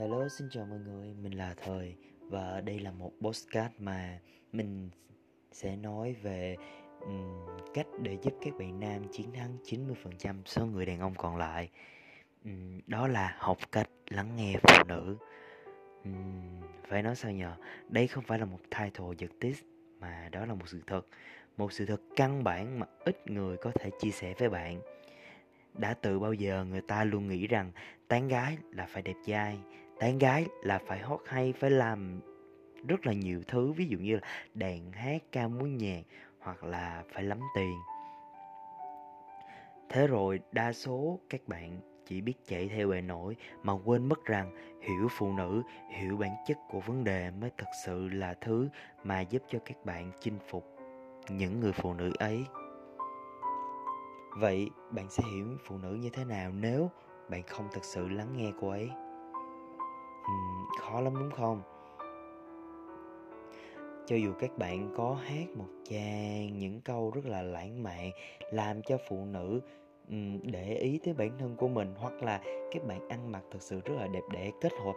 Hello, xin chào mọi người, mình là Thời và đây là một postcard mà mình sẽ nói về um, cách để giúp các bạn nam chiến thắng 90% số người đàn ông còn lại. Um, đó là học cách lắng nghe phụ nữ. Um, phải nói sao nhờ, đây không phải là một title giật tít mà đó là một sự thật, một sự thật căn bản mà ít người có thể chia sẻ với bạn đã từ bao giờ người ta luôn nghĩ rằng tán gái là phải đẹp trai tán gái là phải hót hay, phải làm rất là nhiều thứ, ví dụ như là đàn hát, ca múa nhạc hoặc là phải lắm tiền. Thế rồi đa số các bạn chỉ biết chạy theo bề nổi mà quên mất rằng hiểu phụ nữ, hiểu bản chất của vấn đề mới thật sự là thứ mà giúp cho các bạn chinh phục những người phụ nữ ấy vậy bạn sẽ hiểu phụ nữ như thế nào nếu bạn không thực sự lắng nghe cô ấy. Uhm, khó lắm đúng không? Cho dù các bạn có hát một tràng những câu rất là lãng mạn làm cho phụ nữ để ý tới bản thân của mình hoặc là các bạn ăn mặc thực sự rất là đẹp đẽ kết hợp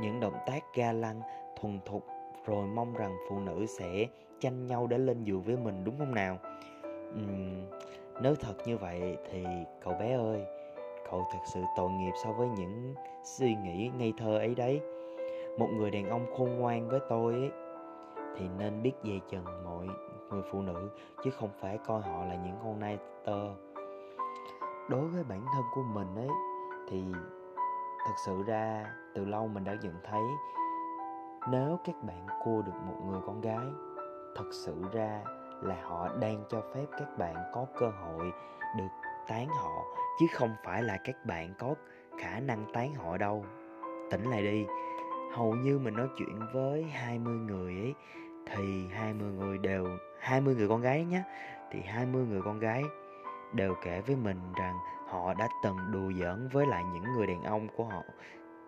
những động tác ga lăng thuần thục rồi mong rằng phụ nữ sẽ tranh nhau để lên giường với mình đúng không nào? Uhm, nếu thật như vậy thì cậu bé ơi, cậu thật sự tội nghiệp so với những suy nghĩ ngây thơ ấy đấy. Một người đàn ông khôn ngoan với tôi ấy, thì nên biết dè chừng mọi người phụ nữ, chứ không phải coi họ là những con nai tơ. Đối với bản thân của mình ấy, thì thật sự ra từ lâu mình đã nhận thấy, nếu các bạn cua được một người con gái, thật sự ra là họ đang cho phép các bạn có cơ hội được tán họ, chứ không phải là các bạn có khả năng tán họ đâu. Tỉnh lại đi. Hầu như mình nói chuyện với 20 người ấy, thì 20 người đều 20 người con gái nhé thì 20 người con gái đều kể với mình rằng họ đã từng đùa giỡn với lại những người đàn ông của họ,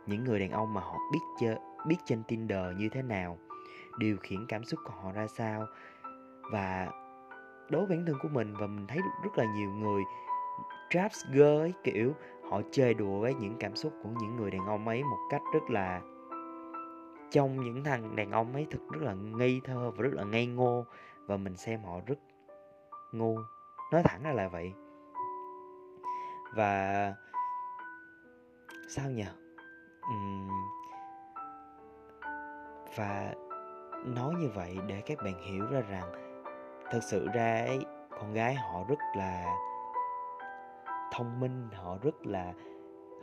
những người đàn ông mà họ biết chơi, biết trên Tinder như thế nào, điều khiển cảm xúc của họ ra sao và đối với bản thân của mình và mình thấy được rất là nhiều người traps girl ấy kiểu họ chơi đùa với những cảm xúc của những người đàn ông ấy một cách rất là trong những thằng đàn ông ấy thực rất là ngây thơ và rất là ngây ngô. Và mình xem họ rất ngu. Nói thẳng ra là vậy. Và sao nhỉ uhm, và nói như vậy để các bạn hiểu ra rằng thực sự ra ấy con gái họ rất là thông minh họ rất là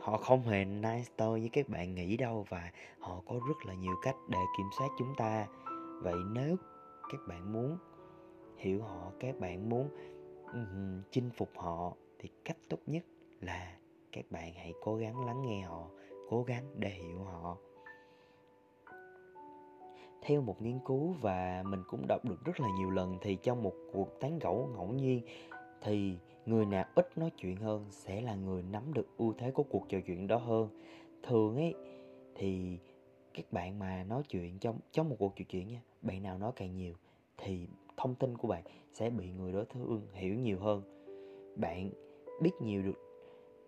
họ không hề nice toy như các bạn nghĩ đâu và họ có rất là nhiều cách để kiểm soát chúng ta. Vậy nếu các bạn muốn hiểu họ các bạn muốn um, chinh phục họ thì cách tốt nhất là các bạn hãy cố gắng lắng nghe họ cố gắng để hiểu họ theo một nghiên cứu và mình cũng đọc được rất là nhiều lần, thì trong một cuộc tán gẫu ngẫu nhiên thì người nào ít nói chuyện hơn sẽ là người nắm được ưu thế của cuộc trò chuyện đó hơn. Thường ấy, thì các bạn mà nói chuyện trong trong một cuộc trò chuyện nha, bạn nào nói càng nhiều thì thông tin của bạn sẽ bị người đối phương hiểu nhiều hơn. Bạn biết nhiều được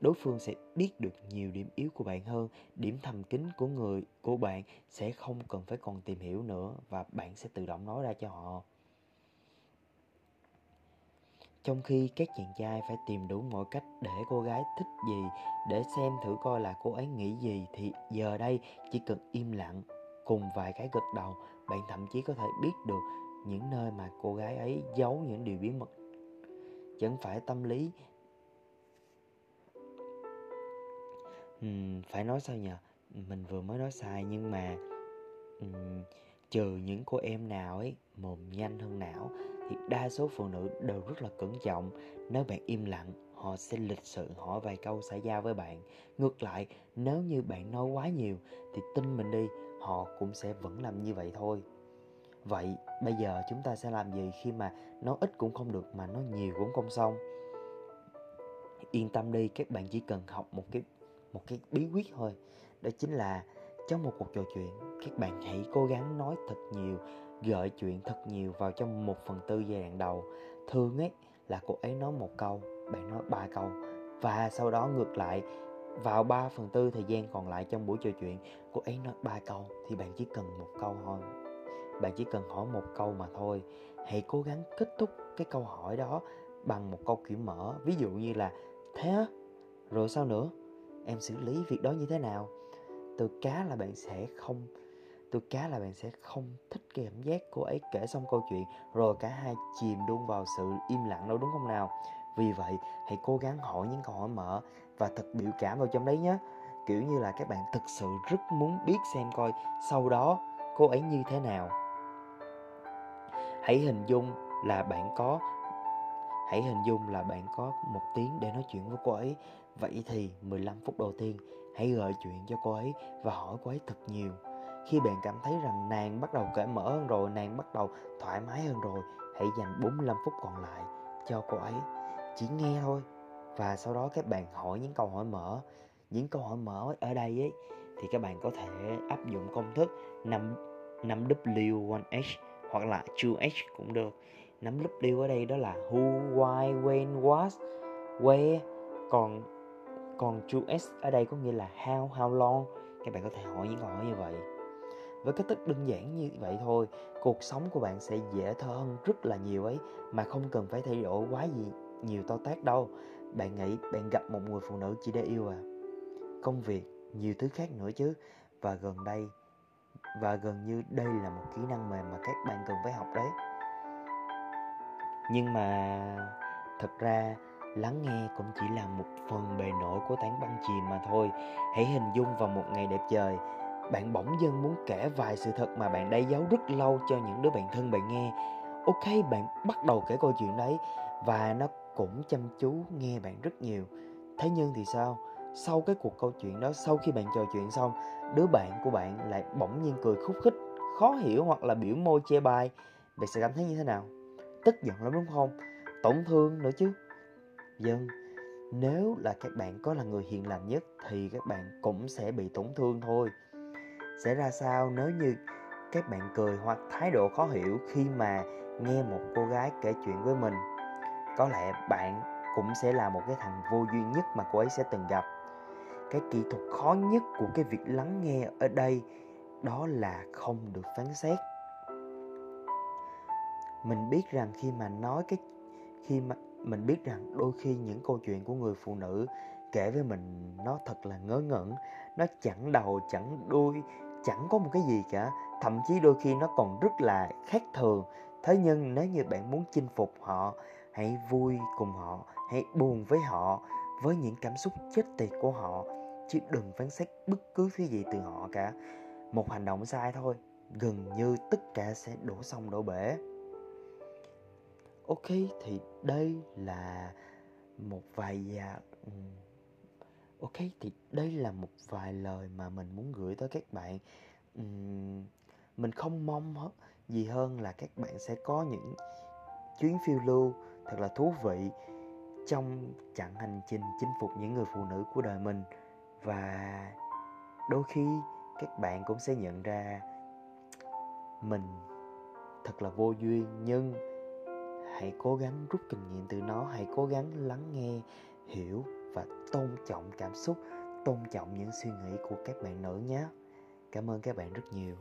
đối phương sẽ biết được nhiều điểm yếu của bạn hơn, điểm thầm kín của người, của bạn sẽ không cần phải còn tìm hiểu nữa và bạn sẽ tự động nói ra cho họ. Trong khi các chàng trai phải tìm đủ mọi cách để cô gái thích gì, để xem thử coi là cô ấy nghĩ gì, thì giờ đây chỉ cần im lặng, cùng vài cái gật đầu, bạn thậm chí có thể biết được những nơi mà cô gái ấy giấu những điều bí mật. Chẳng phải tâm lý um, phải nói sao nhỉ? Mình vừa mới nói sai nhưng mà um, trừ những cô em nào ấy mồm nhanh hơn não thì đa số phụ nữ đều rất là cẩn trọng. Nếu bạn im lặng họ sẽ lịch sự hỏi vài câu xã giao với bạn. Ngược lại nếu như bạn nói quá nhiều thì tin mình đi họ cũng sẽ vẫn làm như vậy thôi. Vậy bây giờ chúng ta sẽ làm gì khi mà nói ít cũng không được mà nói nhiều cũng không xong? Yên tâm đi các bạn chỉ cần học một cái một cái bí quyết thôi. Đó chính là trong một cuộc trò chuyện, các bạn hãy cố gắng nói thật nhiều, gợi chuyện thật nhiều vào trong một phần tư giai đoạn đầu. Thường ấy là cô ấy nói một câu, bạn nói ba câu, và sau đó ngược lại, vào 3 phần tư thời gian còn lại trong buổi trò chuyện, cô ấy nói ba câu thì bạn chỉ cần một câu thôi. Bạn chỉ cần hỏi một câu mà thôi. Hãy cố gắng kết thúc cái câu hỏi đó bằng một câu kiểu mở. Ví dụ như là thế rồi sao nữa? Em xử lý việc đó như thế nào. Tôi cá là bạn sẽ không, tôi cá là bạn sẽ không thích cái cảm giác cô ấy kể xong câu chuyện rồi cả hai chìm luôn vào sự im lặng đâu đúng không nào? Vì vậy, hãy cố gắng hỏi những câu hỏi mở và thật biểu cảm vào trong đấy nhé. Kiểu như là các bạn thực sự rất muốn biết xem coi sau đó cô ấy như thế nào. Hãy hình dung là bạn có, hãy hình dung là bạn có một tiếng để nói chuyện với cô ấy vậy thì 15 phút đầu tiên hãy gợi chuyện cho cô ấy và hỏi cô ấy thật nhiều. Khi bạn cảm thấy rằng nàng bắt đầu cởi mở hơn rồi nàng bắt đầu thoải mái hơn rồi hãy dành 45 phút còn lại cho cô ấy. Chỉ nghe thôi. Và sau đó các bạn hỏi những câu hỏi mở. Những câu hỏi mở ở đây ấy thì các bạn có thể áp dụng công thức 5 5W 1H hoặc là 2H cũng được. 5W ở đây đó là who, why, when, what, where còn còn 2S ở đây có nghĩa là how, how long? Các bạn có thể hỏi những câu hỏi như vậy. Với cách thức đơn giản như vậy thôi cuộc sống của bạn sẽ dễ thở hơn rất là nhiều ấy mà không cần phải thay đổi quá gì nhiều to tác đâu. Bạn nghĩ bạn gặp một người phụ nữ chỉ để yêu à? Công việc nhiều thứ khác nữa chứ. Và gần đây và gần như đây là một kỹ năng mềm mà các bạn cần phải học đấy. Nhưng mà thật ra lắng nghe cũng chỉ là một phần bề nổi của tảng băng chìm mà thôi, hãy hình dung vào một ngày đẹp trời. Bạn bỗng dưng muốn kể vài sự thật mà bạn đã giấu rất lâu cho những đứa bạn thân bạn nghe. Ok, bạn bắt đầu kể câu chuyện đấy, và nó cũng chăm chú nghe bạn rất nhiều. Thế nhưng thì sao? Sau cái cuộc câu chuyện đó, sau khi bạn trò chuyện xong, đứa bạn của bạn lại bỗng nhiên cười khúc khích, khó hiểu hoặc là biểu môi chê bai. Bạn sẽ cảm thấy như thế nào? Tức giận lắm, đúng không? Tổn thương nữa chứ dân. Nếu là các bạn có là người hiền lành nhất thì các bạn cũng sẽ bị tổn thương thôi. Sẽ ra sao nếu như các bạn cười hoặc thái độ khó hiểu khi mà nghe một cô gái kể chuyện với mình? Có lẽ bạn cũng sẽ là một cái thằng vô duy nhất mà cô ấy sẽ từng gặp. Cái kỹ thuật khó nhất của cái việc lắng nghe ở đây, đó là không được phán xét. Mình biết rằng khi mà nói cái, khi mà mình biết rằng đôi khi những câu chuyện của người phụ nữ, kể với mình, nó thật là ngớ ngẩn. Nó chẳng đầu, chẳng đuôi, chẳng có một cái gì cả. Thậm chí đôi khi nó còn rất là khác thường. Thế nhưng nếu như bạn muốn chinh phục họ, hãy vui cùng họ, hãy buồn với họ, với những cảm xúc chết tiệt của họ. Chứ đừng phán xét bất cứ thứ gì từ họ cả. Một hành động sai thôi, gần như tất cả sẽ đổ sông đổ bể ok, thì đây là một vài à, ừ, ok, thì đây là một vài lời mà mình muốn gửi tới các bạn. Ừ, mình không mong gì hơn là các bạn sẽ có những chuyến phiêu lưu thật là thú vị trong chặng hành trình chinh phục những người phụ nữ của đời mình. Và đôi khi các bạn cũng sẽ nhận ra mình thật là vô duyên, nhưng hãy cố gắng rút kinh nghiệm từ nó, hãy cố gắng lắng nghe, hiểu và tôn trọng cảm xúc, tôn trọng những suy nghĩ của các bạn nữ nhé. Cảm ơn các bạn rất nhiều.